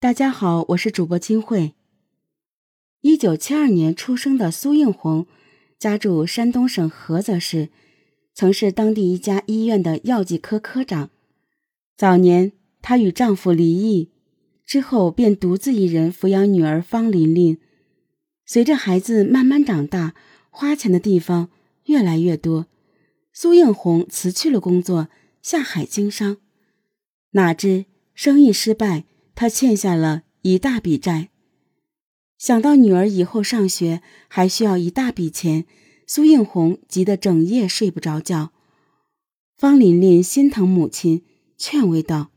大家好，我是主播金慧。一九七二年出生的苏应红，家住山东省菏泽市，曾是当地一家医院的药剂科科长。早年，她与丈夫离异，之后便独自一人抚养女儿方琳琳。随着孩子慢慢长大，花钱的地方越来越多，苏应红辞去了工作，下海经商。哪知生意失败。他欠下了一大笔债，想到女儿以后上学还需要一大笔钱，苏应红急得整夜睡不着觉。方琳琳心疼母亲，劝慰道：“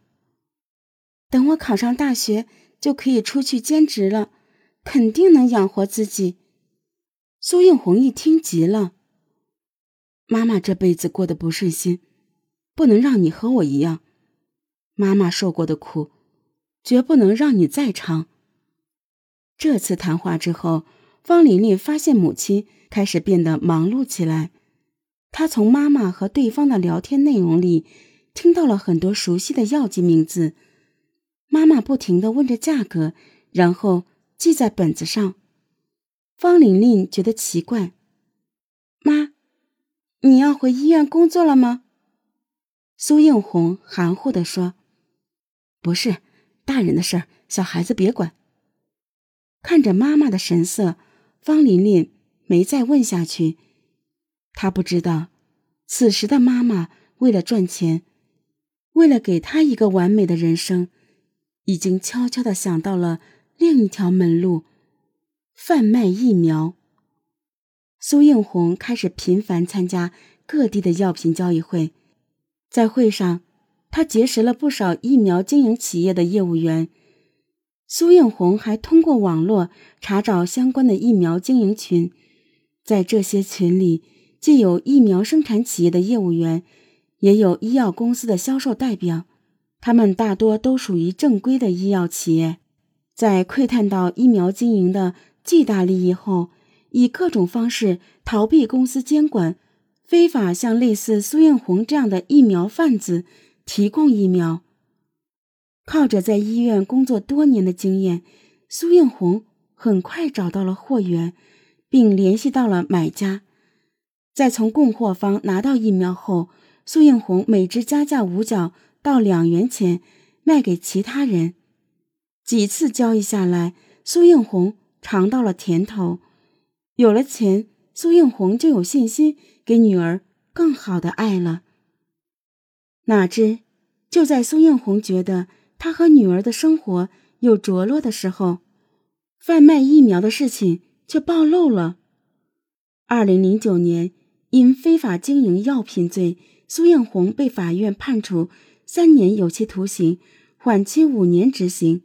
等我考上大学，就可以出去兼职了，肯定能养活自己。”苏应红一听急了：“妈妈这辈子过得不顺心，不能让你和我一样，妈妈受过的苦。”绝不能让你再尝。这次谈话之后，方琳琳发现母亲开始变得忙碌起来。她从妈妈和对方的聊天内容里听到了很多熟悉的药剂名字。妈妈不停的问着价格，然后记在本子上。方琳琳觉得奇怪：“妈，你要回医院工作了吗？”苏应红含糊的说：“不是。”大人的事儿，小孩子别管。看着妈妈的神色，方琳琳没再问下去。她不知道，此时的妈妈为了赚钱，为了给她一个完美的人生，已经悄悄的想到了另一条门路——贩卖疫苗。苏映红开始频繁参加各地的药品交易会，在会上。他结识了不少疫苗经营企业的业务员，苏应红还通过网络查找相关的疫苗经营群，在这些群里，既有疫苗生产企业的业务员，也有医药公司的销售代表，他们大多都属于正规的医药企业，在窥探到疫苗经营的巨大利益后，以各种方式逃避公司监管，非法向类似苏应红这样的疫苗贩子。提供疫苗，靠着在医院工作多年的经验，苏应红很快找到了货源，并联系到了买家。在从供货方拿到疫苗后，苏应红每支加价五角到两元钱卖给其他人。几次交易下来，苏应红尝到了甜头。有了钱，苏应红就有信心给女儿更好的爱了。哪知，就在苏应红觉得他和女儿的生活有着落的时候，贩卖疫苗的事情却暴露了。二零零九年，因非法经营药品罪，苏应红被法院判处三年有期徒刑，缓期五年执行。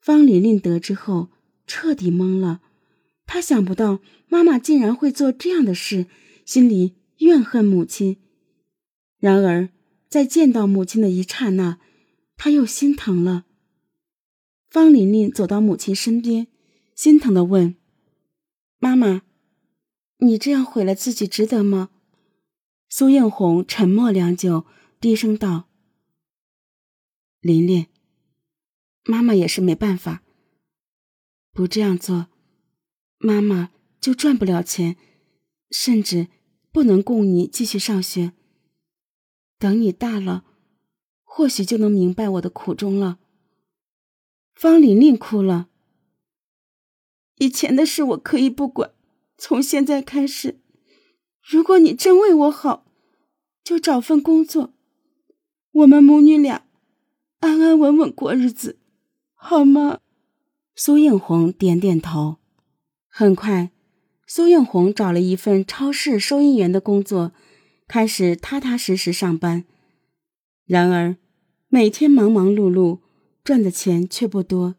方琳琳得知后彻底懵了，她想不到妈妈竟然会做这样的事，心里怨恨母亲。然而。在见到母亲的一刹那，他又心疼了。方琳琳走到母亲身边，心疼的问：“妈妈，你这样毁了自己，值得吗？”苏映红沉默良久，低声道：“琳琳，妈妈也是没办法。不这样做，妈妈就赚不了钱，甚至不能供你继续上学。”等你大了，或许就能明白我的苦衷了。方琳琳哭了。以前的事我可以不管，从现在开始，如果你真为我好，就找份工作，我们母女俩安安稳稳过日子，好吗？苏映红点点头。很快，苏映红找了一份超市收银员的工作。开始踏踏实实上班，然而每天忙忙碌碌，赚的钱却不多。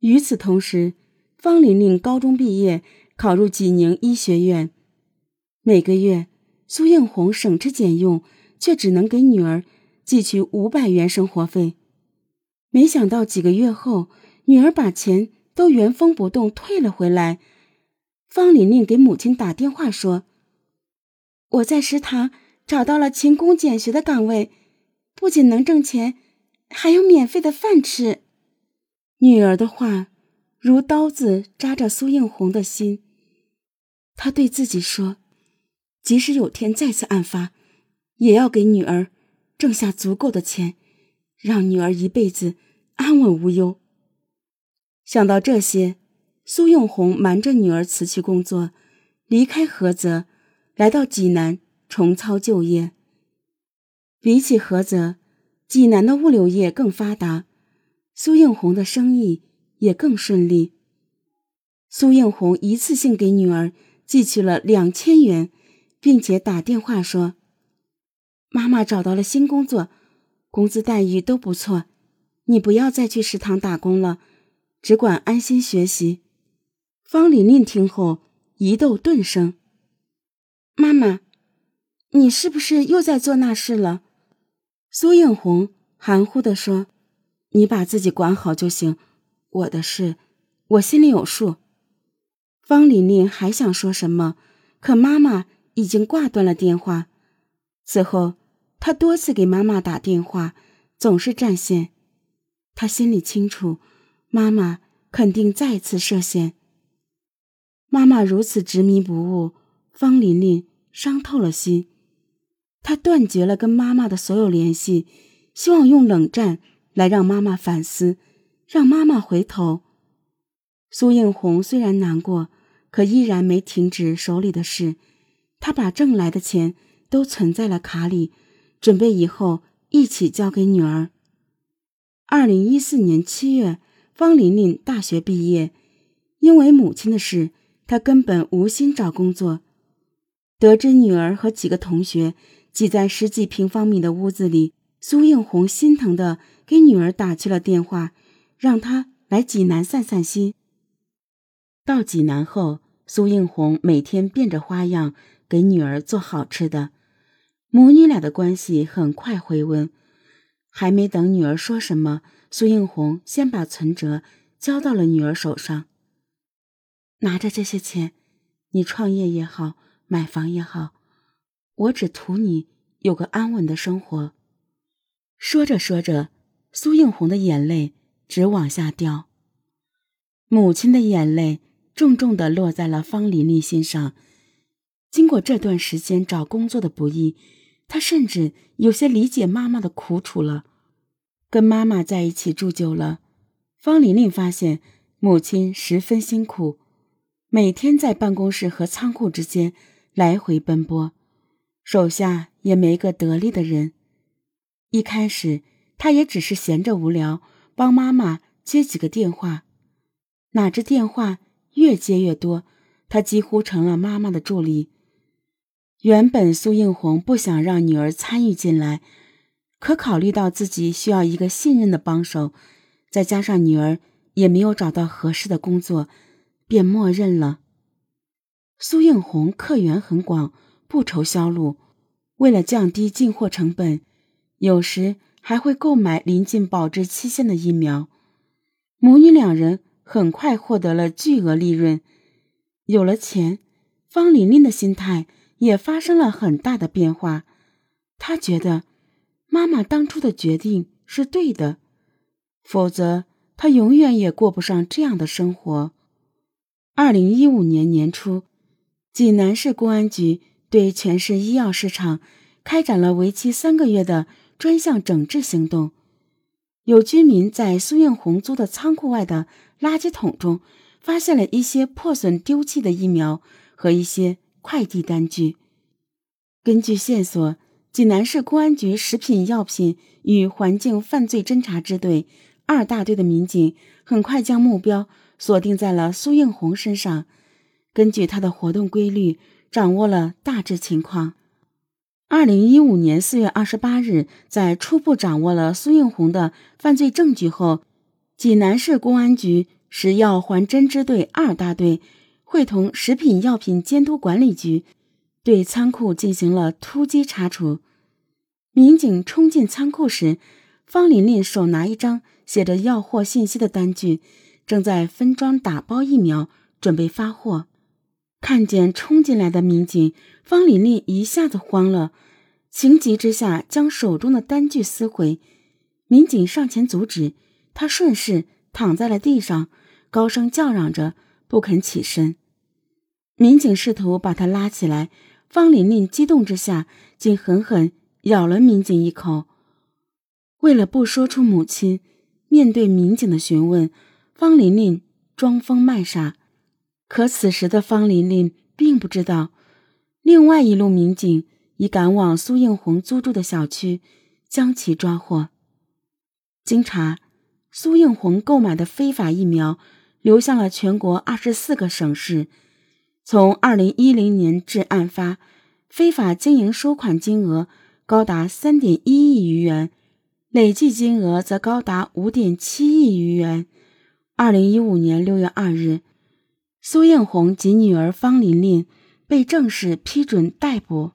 与此同时，方玲玲高中毕业，考入济宁医学院。每个月，苏映红省吃俭用，却只能给女儿寄去五百元生活费。没想到几个月后，女儿把钱都原封不动退了回来。方玲玲给母亲打电话说。我在食堂找到了勤工俭学的岗位，不仅能挣钱，还有免费的饭吃。女儿的话如刀子扎着苏应红的心。他对自己说：“即使有天再次案发，也要给女儿挣下足够的钱，让女儿一辈子安稳无忧。”想到这些，苏应红瞒着女儿辞去工作，离开菏泽，来到济南重操旧业。比起菏泽，济南的物流业更发达。苏应红的生意也更顺利。苏应红一次性给女儿寄去了两千元，并且打电话说：“妈妈找到了新工作，工资待遇都不错，你不要再去食堂打工了，只管安心学习。”方琳琳听后疑窦顿生：“妈妈，你是不是又在做那事了？”苏映红含糊地说。你把自己管好就行，我的事我心里有数。方琳琳还想说什么，可妈妈已经挂断了电话。此后，她多次给妈妈打电话，总是占线。她心里清楚，妈妈肯定再次涉险。妈妈如此执迷不悟，方琳琳伤透了心。她断绝了跟妈妈的所有联系，希望用冷战。来让妈妈反思，让妈妈回头。苏映红虽然难过，可依然没停止手里的事。她把挣来的钱都存在了卡里，准备以后一起交给女儿。二零一四年七月，方琳琳大学毕业，因为母亲的事，她根本无心找工作。得知女儿和几个同学挤在十几平方米的屋子里。苏应红心疼的给女儿打去了电话，让她来济南散散心。到济南后，苏应红每天变着花样给女儿做好吃的，母女俩的关系很快回温。还没等女儿说什么，苏应红先把存折交到了女儿手上。拿着这些钱，你创业也好，买房也好，我只图你有个安稳的生活。说着说着，苏应红的眼泪直往下掉。母亲的眼泪重重的落在了方琳琳心上。经过这段时间找工作的不易，她甚至有些理解妈妈的苦楚了。跟妈妈在一起住久了，方琳琳发现母亲十分辛苦，每天在办公室和仓库之间来回奔波，手下也没个得力的人。一开始，他也只是闲着无聊，帮妈妈接几个电话。哪知电话越接越多，他几乎成了妈妈的助理。原本苏应红不想让女儿参与进来，可考虑到自己需要一个信任的帮手，再加上女儿也没有找到合适的工作，便默认了。苏应红客源很广，不愁销路。为了降低进货成本。有时还会购买临近保质期限的疫苗，母女两人很快获得了巨额利润。有了钱，方琳琳的心态也发生了很大的变化。她觉得妈妈当初的决定是对的，否则她永远也过不上这样的生活。二零一五年年初，济南市公安局对全市医药市场开展了为期三个月的。专项整治行动，有居民在苏应红租的仓库外的垃圾桶中发现了一些破损丢弃的疫苗和一些快递单据。根据线索，济南市公安局食品药品与环境犯罪侦查支队二大队的民警很快将目标锁定在了苏应红身上。根据他的活动规律，掌握了大致情况。二零一五年四月二十八日，在初步掌握了苏应红的犯罪证据后，济南市公安局食药环侦支队二大队会同食品药品监督管理局，对仓库进行了突击查处。民警冲进仓库时，方琳琳手拿一张写着要货信息的单据，正在分装打包疫苗，准备发货。看见冲进来的民警，方琳琳一下子慌了，情急之下将手中的单据撕毁。民警上前阻止，他顺势躺在了地上，高声叫嚷着，不肯起身。民警试图把他拉起来，方琳琳激动之下，竟狠狠咬了民警一口。为了不说出母亲，面对民警的询问，方琳琳装疯卖傻。可此时的方琳琳并不知道，另外一路民警已赶往苏应红租住的小区，将其抓获。经查，苏应红购买的非法疫苗流向了全国二十四个省市。从二零一零年至案发，非法经营收款金额高达三点一亿余元，累计金额则高达五点七亿余元。二零一五年六月二日。苏艳红及女儿方琳琳被正式批准逮捕。